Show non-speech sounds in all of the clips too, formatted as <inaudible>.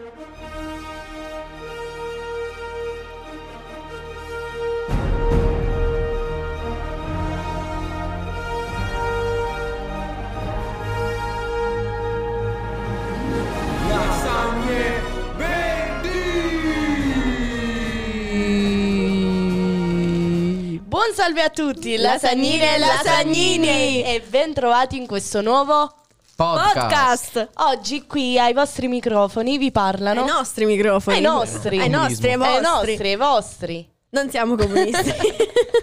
Buon salve a tutti, lasagnine e lasagnini! E ben trovati in questo nuovo Podcast. podcast. Oggi qui ai vostri microfoni vi parlano... Ai nostri microfoni. Ai nostri. Ai nostri, ai Ai vostri. nostri, ai vostri. Non siamo comunisti.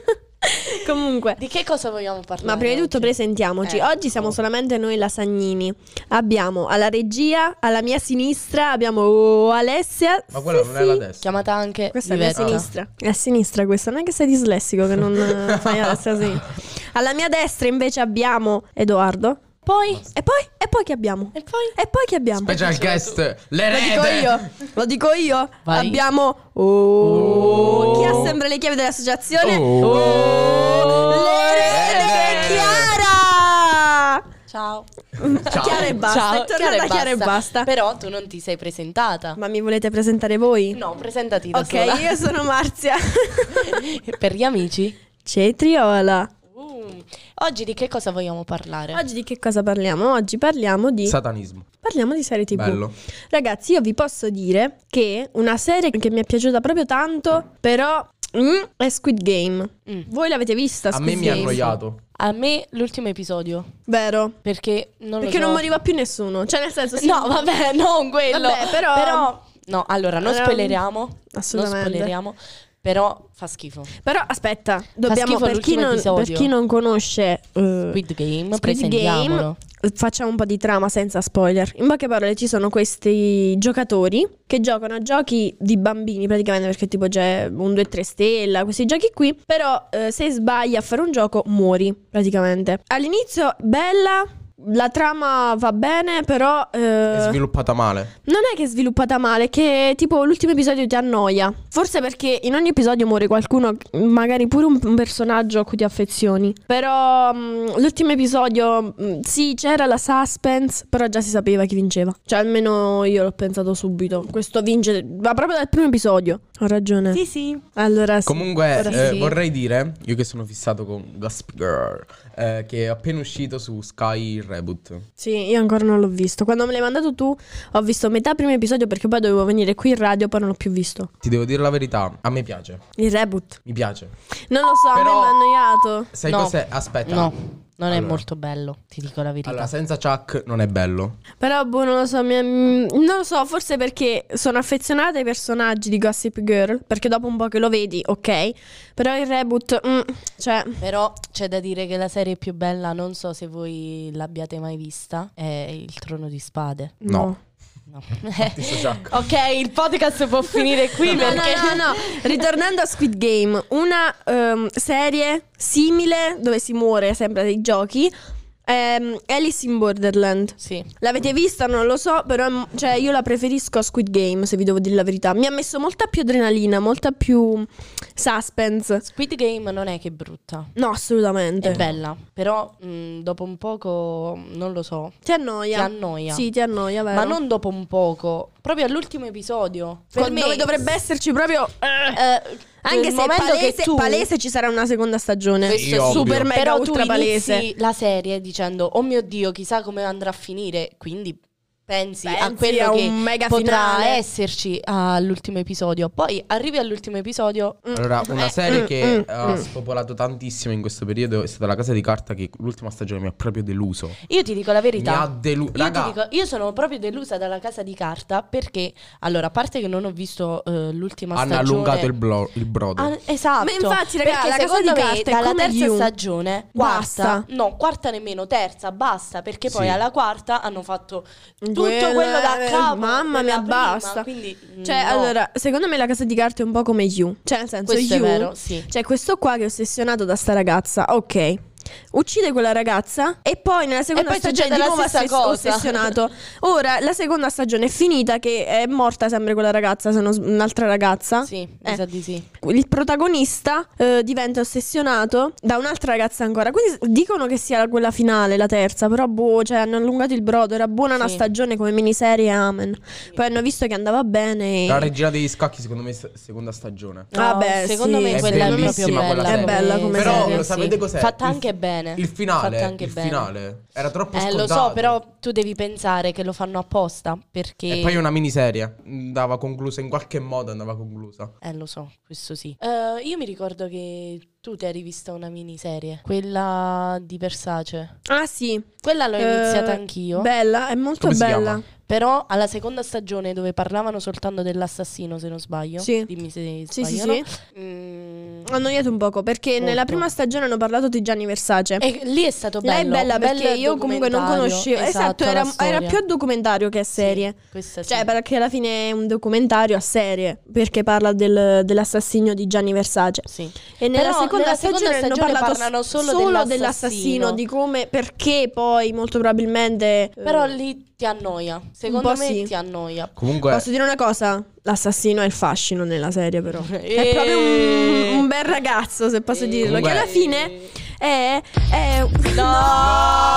<laughs> Comunque. Di che cosa vogliamo parlare? Ma prima di tutto presentiamoci. Ecco. Oggi siamo solamente noi lasagnini. Abbiamo alla regia, alla mia sinistra, abbiamo Alessia. Ma quella Sì, non è la sì. destra. Chiamata anche Questa è la sinistra. È a sinistra questa, non è che sei dislessico che non eh, fai la sinistra. <laughs> Alla mia destra invece abbiamo Edoardo. Poi? E poi? E poi chi abbiamo? E poi? E poi chi abbiamo? Special guest, Lo l'erede. dico io, lo dico io. Vai. Abbiamo oh, chi ha sempre le chiavi dell'associazione? Oh. L'erede Chiara! Ciao. Ciao. Chiara e basta, Ciao, è tornata Chiara e basta. Però tu non ti sei presentata. Ma mi volete presentare voi? No, presentati da ok, sola. io sono Marzia. <laughs> per gli amici. Cetriola. Oggi di che cosa vogliamo parlare? Oggi di che cosa parliamo? Oggi parliamo di Satanismo. parliamo di serie TV. Bello. Ragazzi, io vi posso dire che una serie che mi è piaciuta proprio tanto, però mm, è Squid Game. Mm. Voi l'avete vista A Squid me mi ha Game? annoiato. A me l'ultimo episodio. Vero? Perché non Perché lo so. non moriva più nessuno. Cioè, nel senso, sì. No, vabbè, <laughs> non quello. Vabbè, però- no, allora, non Era- spoileriamo. Assolutamente. Non spoileriamo. Però fa schifo. Però aspetta, dobbiamo per chi, non, per chi non conosce eh, Squid Game, Squid. Game, facciamo un po' di trama senza spoiler. In poche parole, ci sono questi giocatori che giocano a giochi di bambini, praticamente perché tipo c'è un 2-3 stella, questi giochi qui. Però eh, se sbagli a fare un gioco, muori, praticamente. All'inizio, bella. La trama va bene, però eh, È sviluppata male. non è che è sviluppata male, che tipo l'ultimo episodio ti annoia. Forse perché in ogni episodio muore qualcuno, magari pure un, un personaggio a cui ti affezioni. Però mm, l'ultimo episodio, mm, sì, c'era la suspense, però già si sapeva chi vinceva. Cioè almeno io l'ho pensato subito. Questo vince, ma proprio dal primo episodio. Ho ragione. Sì, sì. Allora sì. Comunque, eh, sì. vorrei dire, io che sono fissato con Gossip Girl, eh, che è appena uscito su Sky il reboot. Sì, io ancora non l'ho visto. Quando me l'hai mandato tu, ho visto metà primo episodio perché poi dovevo venire qui in radio, poi non l'ho più visto. Ti devo dire la verità, a me piace. Il reboot. Mi piace. Non lo so, Però- a me mi ha annoiato. Sai No. cos'è? Aspetta. No, non è Allora. molto bello, ti dico la verità. Allora, senza Chuck non è bello. Però, boh, non lo so, mi- mm, non lo so, forse perché sono affezionata ai personaggi di Gossip Girl, perché dopo un po' che lo vedi, ok, però il reboot, mm, cioè, Però c'è da dire che la serie più bella, non so se voi l'abbiate mai vista, è Il Trono di Spade. no. No. Chuck. <laughs> ok, il podcast può finire qui No, perché... no, no, no. Ritornando a Squid Game, una ehm, serie simile dove si muore sempre dei giochi, ehm, Alice in Borderland. Sì. L'avete vista? Non lo so, però mm, cioè, io la preferisco a Squid Game, se vi devo dire la verità. Mi ha messo molta più adrenalina, molta più suspense. Squid Game non è che è brutta. No, assolutamente. È bella, però mh, dopo un poco, non lo so, Ti annoia. ti annoia. Sì, ti annoia, vero? Ma non dopo un poco, proprio all'ultimo episodio. Per Con- me, dove dovrebbe esserci proprio... eh, Anche il se momento palese, che tu palese ci sarà una seconda stagione. Questo è ovvio. super mega Però ultra tu palese. inizi la serie dicendo "Oh mio Dio, chissà come andrà a finire", quindi pensi, a Pensi quello a che un mega potrà finale. esserci all'ultimo episodio. Poi arrivi all'ultimo episodio Allora, una Eh, serie mm, che mm, ha mm. spopolato tantissimo in questo periodo è stata La Casa di Carta che l'ultima stagione mi ha proprio deluso. Io ti dico la verità. Mi ha deluso. Io, Raga, ti dico, io sono proprio delusa dalla casa di carta perché, allora, a parte che non ho visto eh, l'ultima hanno stagione. allungato il, blo- il brodo. Ah, esatto. Ma infatti, raga, perché la casa secondo di me carta è dalla come terza You. stagione, Basta. quarta, no, quarta nemmeno, terza, basta, perché poi Sì. alla quarta hanno fatto tutto Quello da capo. Mamma mia, basta. Quindi, Cioè, no. allora, secondo me la casa di carta è un po' come You. Cioè, nel senso, questo You. è vero, sì. C'è questo qua che è ossessionato da sta ragazza. Ok. Uccide quella ragazza e poi nella seconda poi stagione di nuovo ossess- cosa. ossessionato. Ora la seconda stagione è finita che è morta sempre quella ragazza, se non s- un'altra ragazza. Sì, Eh. mi sa di sì. Il protagonista eh, diventa ossessionato da un'altra ragazza ancora. Quindi dicono che sia quella finale, la terza. Però, boh, cioè, hanno allungato il brodo. Era buona una Sì. stagione come miniserie. Amen. Poi hanno visto che andava bene. e- La regina degli scacchi, secondo me, se- seconda stagione. Ah, No, beh, secondo sì. me È quella è proprio bellissima bella. quella serie. È bella come Però serie, lo sapete cos'è? Fatta anche bene. Il finale, anche il bene. finale era troppo Eh, scontato. lo so, però tu devi pensare che lo fanno apposta perché... E poi è una miniserie, andava conclusa in qualche modo, andava conclusa. Eh, lo so, questo sì. Eh, io mi ricordo che tu ti eri vista una miniserie, quella di Versace. Ah, sì. Quella l'ho iniziata Eh, anch'io. Bella, è molto Come bella. Però alla seconda stagione dove parlavano soltanto dell'assassino, se non sbaglio. Sì. Dimmi se Sì, sì, sbaglio. sì. Mm, Ho annoiato un poco perché Molto. nella prima stagione hanno parlato di Gianni Versace. E lì è stato bello. Lei è bella perché io comunque non conoscevo. Esatto, la era, era più documentario che serie. Sì, questa sì. Cioè, perché alla fine è un documentario a serie perché parla del- dell'assassinio di Gianni Versace. Sì. E nella Però seconda nella stagione, seconda hanno stagione parlato parlano s- solo solo dell'assassino. dell'assassino, di come, perché poi molto probabilmente. eh, Però lì ti annoia. Secondo me sì. ti annoia. Comunque, Posso dire una cosa? L'assassino è il fascino nella serie, però. È E- proprio un, un bel ragazzo, se posso E- dirlo. Che Comunque- alla fine è. è No! <laughs>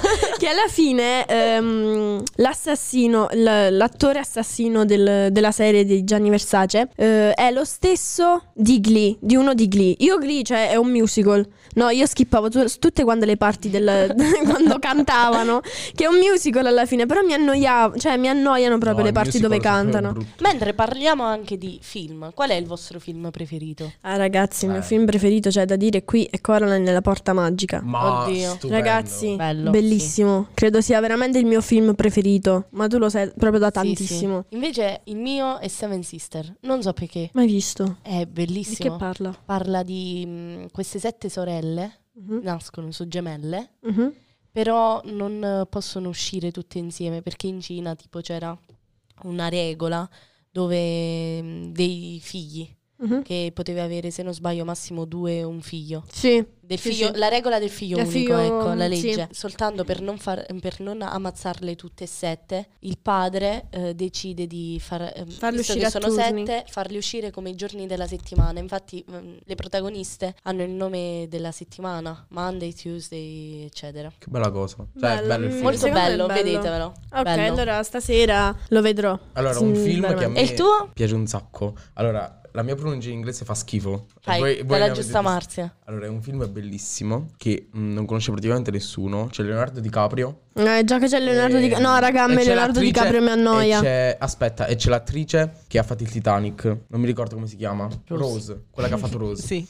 <laughs> che alla fine ehm, l'assassino, l- l'attore assassino del- della serie di Gianni Versace eh, è lo stesso di Glee, di uno di Glee. Io Glee, cioè, è un musical. No, io skippavo tu- tutte quante le parti del, <laughs> quando cantavano, che è un musical alla fine, però mi annoiavo, cioè mi annoiano proprio no, le parti dove cantano. Mentre parliamo anche di film, qual è il vostro film preferito? Ah, ragazzi, il mio Eh. film preferito, c'è da dire qui, è Coraline nella porta magica. Ma Oddio. stupendo. Ragazzi, Bello, bellissimo. Credo sia veramente il mio film preferito. Ma tu lo sai proprio da Sì, tantissimo. sì. Invece il mio è Seven Sister. Non so perché. Mai visto? È Di bellissimo. che parla? Parla di mh, queste sette sorelle, Mhm, nascono su gemelle, mhm. però non possono uscire tutte insieme perché in Cina tipo c'era una regola dove mh, dei figli Mhm. che potevi avere se non sbaglio massimo due un figlio. Sì. Del Sì, figlio- sì. La regola del figlio Del unico, figlio- ecco, la sì. legge. Soltanto per non, far- per non ammazzarle tutte e sette, il padre eh, decide di far, eh, Farli uscire sono turni. sette, farli uscire come i giorni della settimana. Infatti mm, le protagoniste hanno il nome della settimana, Monday, Tuesday, eccetera. Che bella cosa. Cioè, Bello. è bello il film. Molto bello, bello. vedetevelo. Ok, Bello. allora stasera lo vedrò. Allora, un Sì, film che a veramente. me E il tuo? piace un sacco. Allora, la mia pronuncia in inglese fa schifo. Fai, Voi- voi avete giusta? Marzia. Allora, è un film bellissimo che mm, non conosce praticamente nessuno. C'è Leonardo DiCaprio. Eh, già che c'è Leonardo E- Di No, raga, a me Leonardo DiCaprio mi annoia. e c'è- aspetta, e c'è l'attrice che ha fatto il Titanic. Non mi ricordo come si chiama. Rose. Rose. Quella che ha fatto Rose. Sì.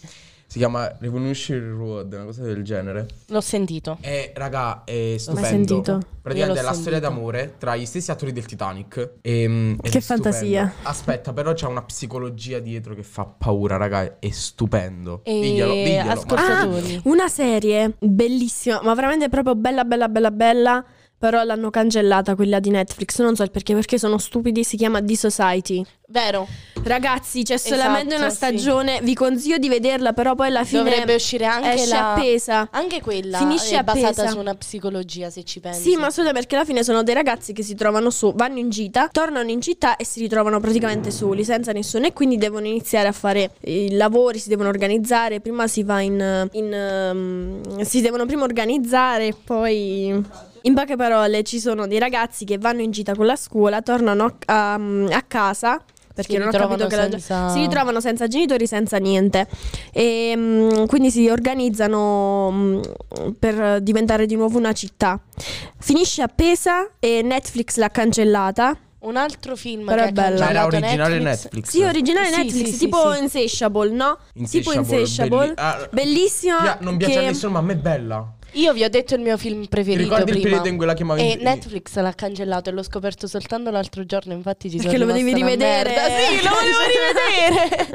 Si chiama Revolutionary Road, una cosa del genere. L'ho sentito. E raga, è stupendo. sentito? Praticamente è l'ho la storia sentito. d'amore tra gli stessi attori del Titanic. E, ed Che è stupendo. fantasia. Aspetta, però c'è una psicologia dietro che fa paura, raga. È stupendo. E Diglielo, diglielo. ascoltatori. Una serie bellissima, ma veramente proprio bella, bella, bella, bella. Però l'hanno cancellata quella di Netflix. Non so il perché, perché sono stupidi. Si chiama The Society. Vero, Ragazzi, c'è solamente Esatto, una sì. stagione. Vi consiglio di vederla, però poi alla fine dovrebbe uscire anche esce la... appesa. Anche quella Finisce è basata appesa. su una psicologia, se ci pensi. Sì, ma solo perché alla fine sono dei ragazzi che si trovano su, vanno in gita, tornano in città e si ritrovano praticamente soli, senza nessuno, e quindi devono iniziare a fare i lavori, si devono organizzare. Prima si va in. in, ehm, si devono prima organizzare, poi. In poche parole, ci sono dei ragazzi che vanno in gita con la scuola, tornano a, a- a casa. Perché Si non ho capito che la- senza- si ritrovano senza genitori, senza niente. E mm, quindi si organizzano mm, per diventare di nuovo una città. Finisce appesa e Netflix l'ha cancellata. Un altro film Però che è bella. Ma era originale Netflix. Netflix. Sì, originale Sì, Netflix, sì, sì, tipo sì. Insatiable, no? tipo Insatiable, Insatiable. belli- ah, Bellissima. pia- non piace che- a nessuno, ma a me è bella. Io vi ho detto il mio film Ti preferito ricordi il prima. periodo in cui la chiamavi? E Netflix l'ha cancellato e l'ho scoperto soltanto l'altro giorno, infatti ci Perché sono lo volevi rimasta una rivedere. merda. Sì, lo volevo <laughs> rivedere.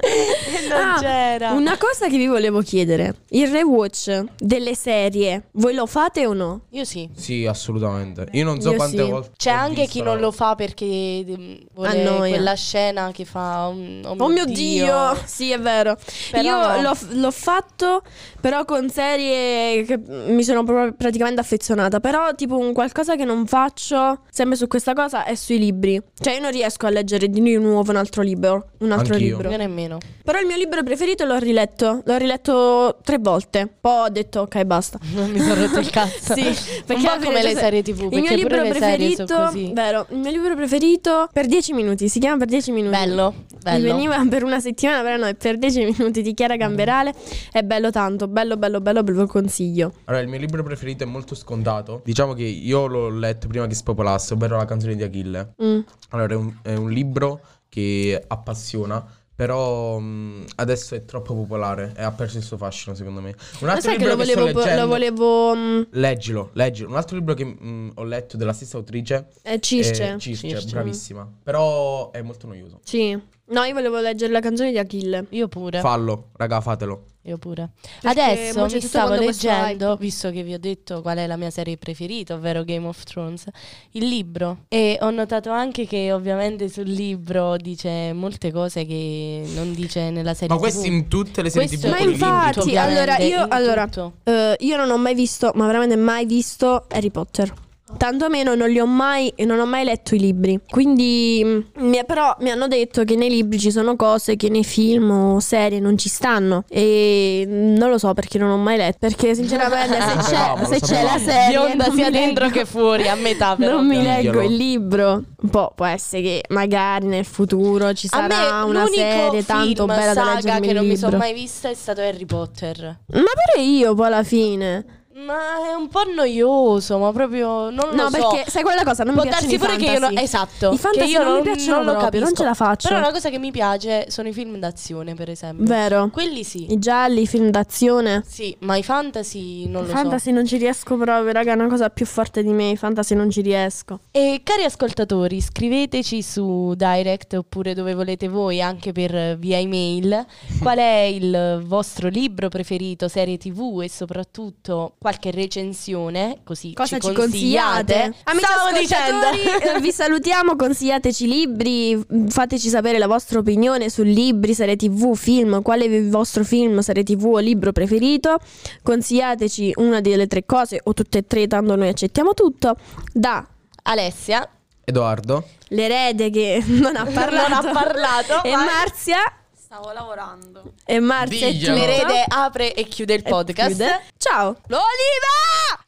<laughs> non Ah, c'era. Una cosa che vi volevo chiedere: il rewatch delle serie, voi lo fate o no? Io sì. Sì, assolutamente. Io non so Io quante sì. volte. C'è anche visto chi non lo fa perché mm, vuole Annoia. quella scena che fa um, oh, Oh mio Dio, sì è vero. Però Io no. l'ho, l'ho fatto però con serie che mi sono proprio praticamente affezionata. Però tipo un qualcosa che non faccio sempre su questa cosa è sui libri. Cioè io non riesco a leggere di nuovo un altro libro. Un altro Anch'io. libro. Io nemmeno. Però il mio libro preferito l'ho riletto. L'ho riletto tre volte. Poi ho detto ok basta. <laughs> Non mi sono rotto il cazzo. Sì, un po' come le serie TV, Il perché mio libro preferito, vero, il mio libro preferito per 10 minuti, si chiama per 10 minuti. Bello, Mi bello. veniva per una settimana, però no, è per 10 minuti di Chiara Gamberale. È bello tanto, bello, bello, bello, ve lo consiglio. Allora, il mio libro preferito è molto scontato. Diciamo che io l'ho letto prima che spopolasse, ovvero La canzone di Achille. Mm. Allora, è un, è un libro che appassiona. Però mh, adesso è troppo popolare e ha perso il suo fascino, secondo me. Un altro libro lo che, sto volevo, leggendo. lo volevo mm, Leggilo, leggilo. Un altro libro che mh, ho letto della stessa autrice è Circe. è Circe, Circe. bravissima. Però è molto noioso. Sì. No, io volevo leggere la canzone di Achille. Io pure. Fallo, raga, fatelo. Io pure. Perché Adesso mi stavo leggendo, visto che vi ho detto qual è la mia serie preferita, ovvero Game of Thrones, il libro. E ho notato anche che ovviamente sul libro dice molte cose che non dice nella serie Ma questo in tutte le serie Questo TV Ma infatti, allora, io- in allora. Eh, io non ho mai visto, ma veramente mai visto Harry Potter. Tantomeno non li ho mai, non ho mai letto i libri. Quindi, mm, mi- però mi hanno detto che nei libri ci sono cose che nei film o serie non ci stanno. E non lo so perché non ho mai letto. Perché, sinceramente, se <laughs> c'è, lo se c'è la serie. Bionda sia dentro leggo- che fuori, a metà <laughs> però. Non mi leggo il libro. Un po' può essere che magari nel futuro ci A sarà me una serie tanto bella da saga leggermi che il non mi sono libro. mai vista è stato Harry Potter. Ma pure io poi alla fine. Ma è un po' noioso, ma proprio non No, lo so. perché sai quella cosa, non mi Può piacciono darsi i pure che io non, fantasy. esatto, I fantasy che io non mi non, piacciono non lo proprio, non capisco. ce la faccio. Però una cosa che mi piace sono i film d'azione, per esempio. Vero. Quelli sì. I gialli, i film d'azione. Sì, ma i fantasy non I lo fantasy non ci riesco proprio, raga, è una cosa più forte di me. I fantasy non ci riesco. so. E cari ascoltatori, scriveteci su Direct oppure dove volete voi, anche per via email, qual è il vostro libro preferito, serie TV e soprattutto qualche recensione, così Cosa ci, consigliate. consigliate? Amici Stavo dicendo. ascoltatori, eh, vi salutiamo, consigliateci libri, fateci sapere la vostra opinione su libri, serie tv, film, qual è il vostro film, serie tv o libro preferito. Consigliateci una delle tre cose o tutte e tre, tanto noi accettiamo tutto. Da Alessia Edoardo. l'erede che <laughs> non ha parlato, non ha parlato. e vai. Marzia Stavo lavorando. e Marzia Diglielo. L'erede apre e chiude il podcast. chiude. Ciao. L'oliva!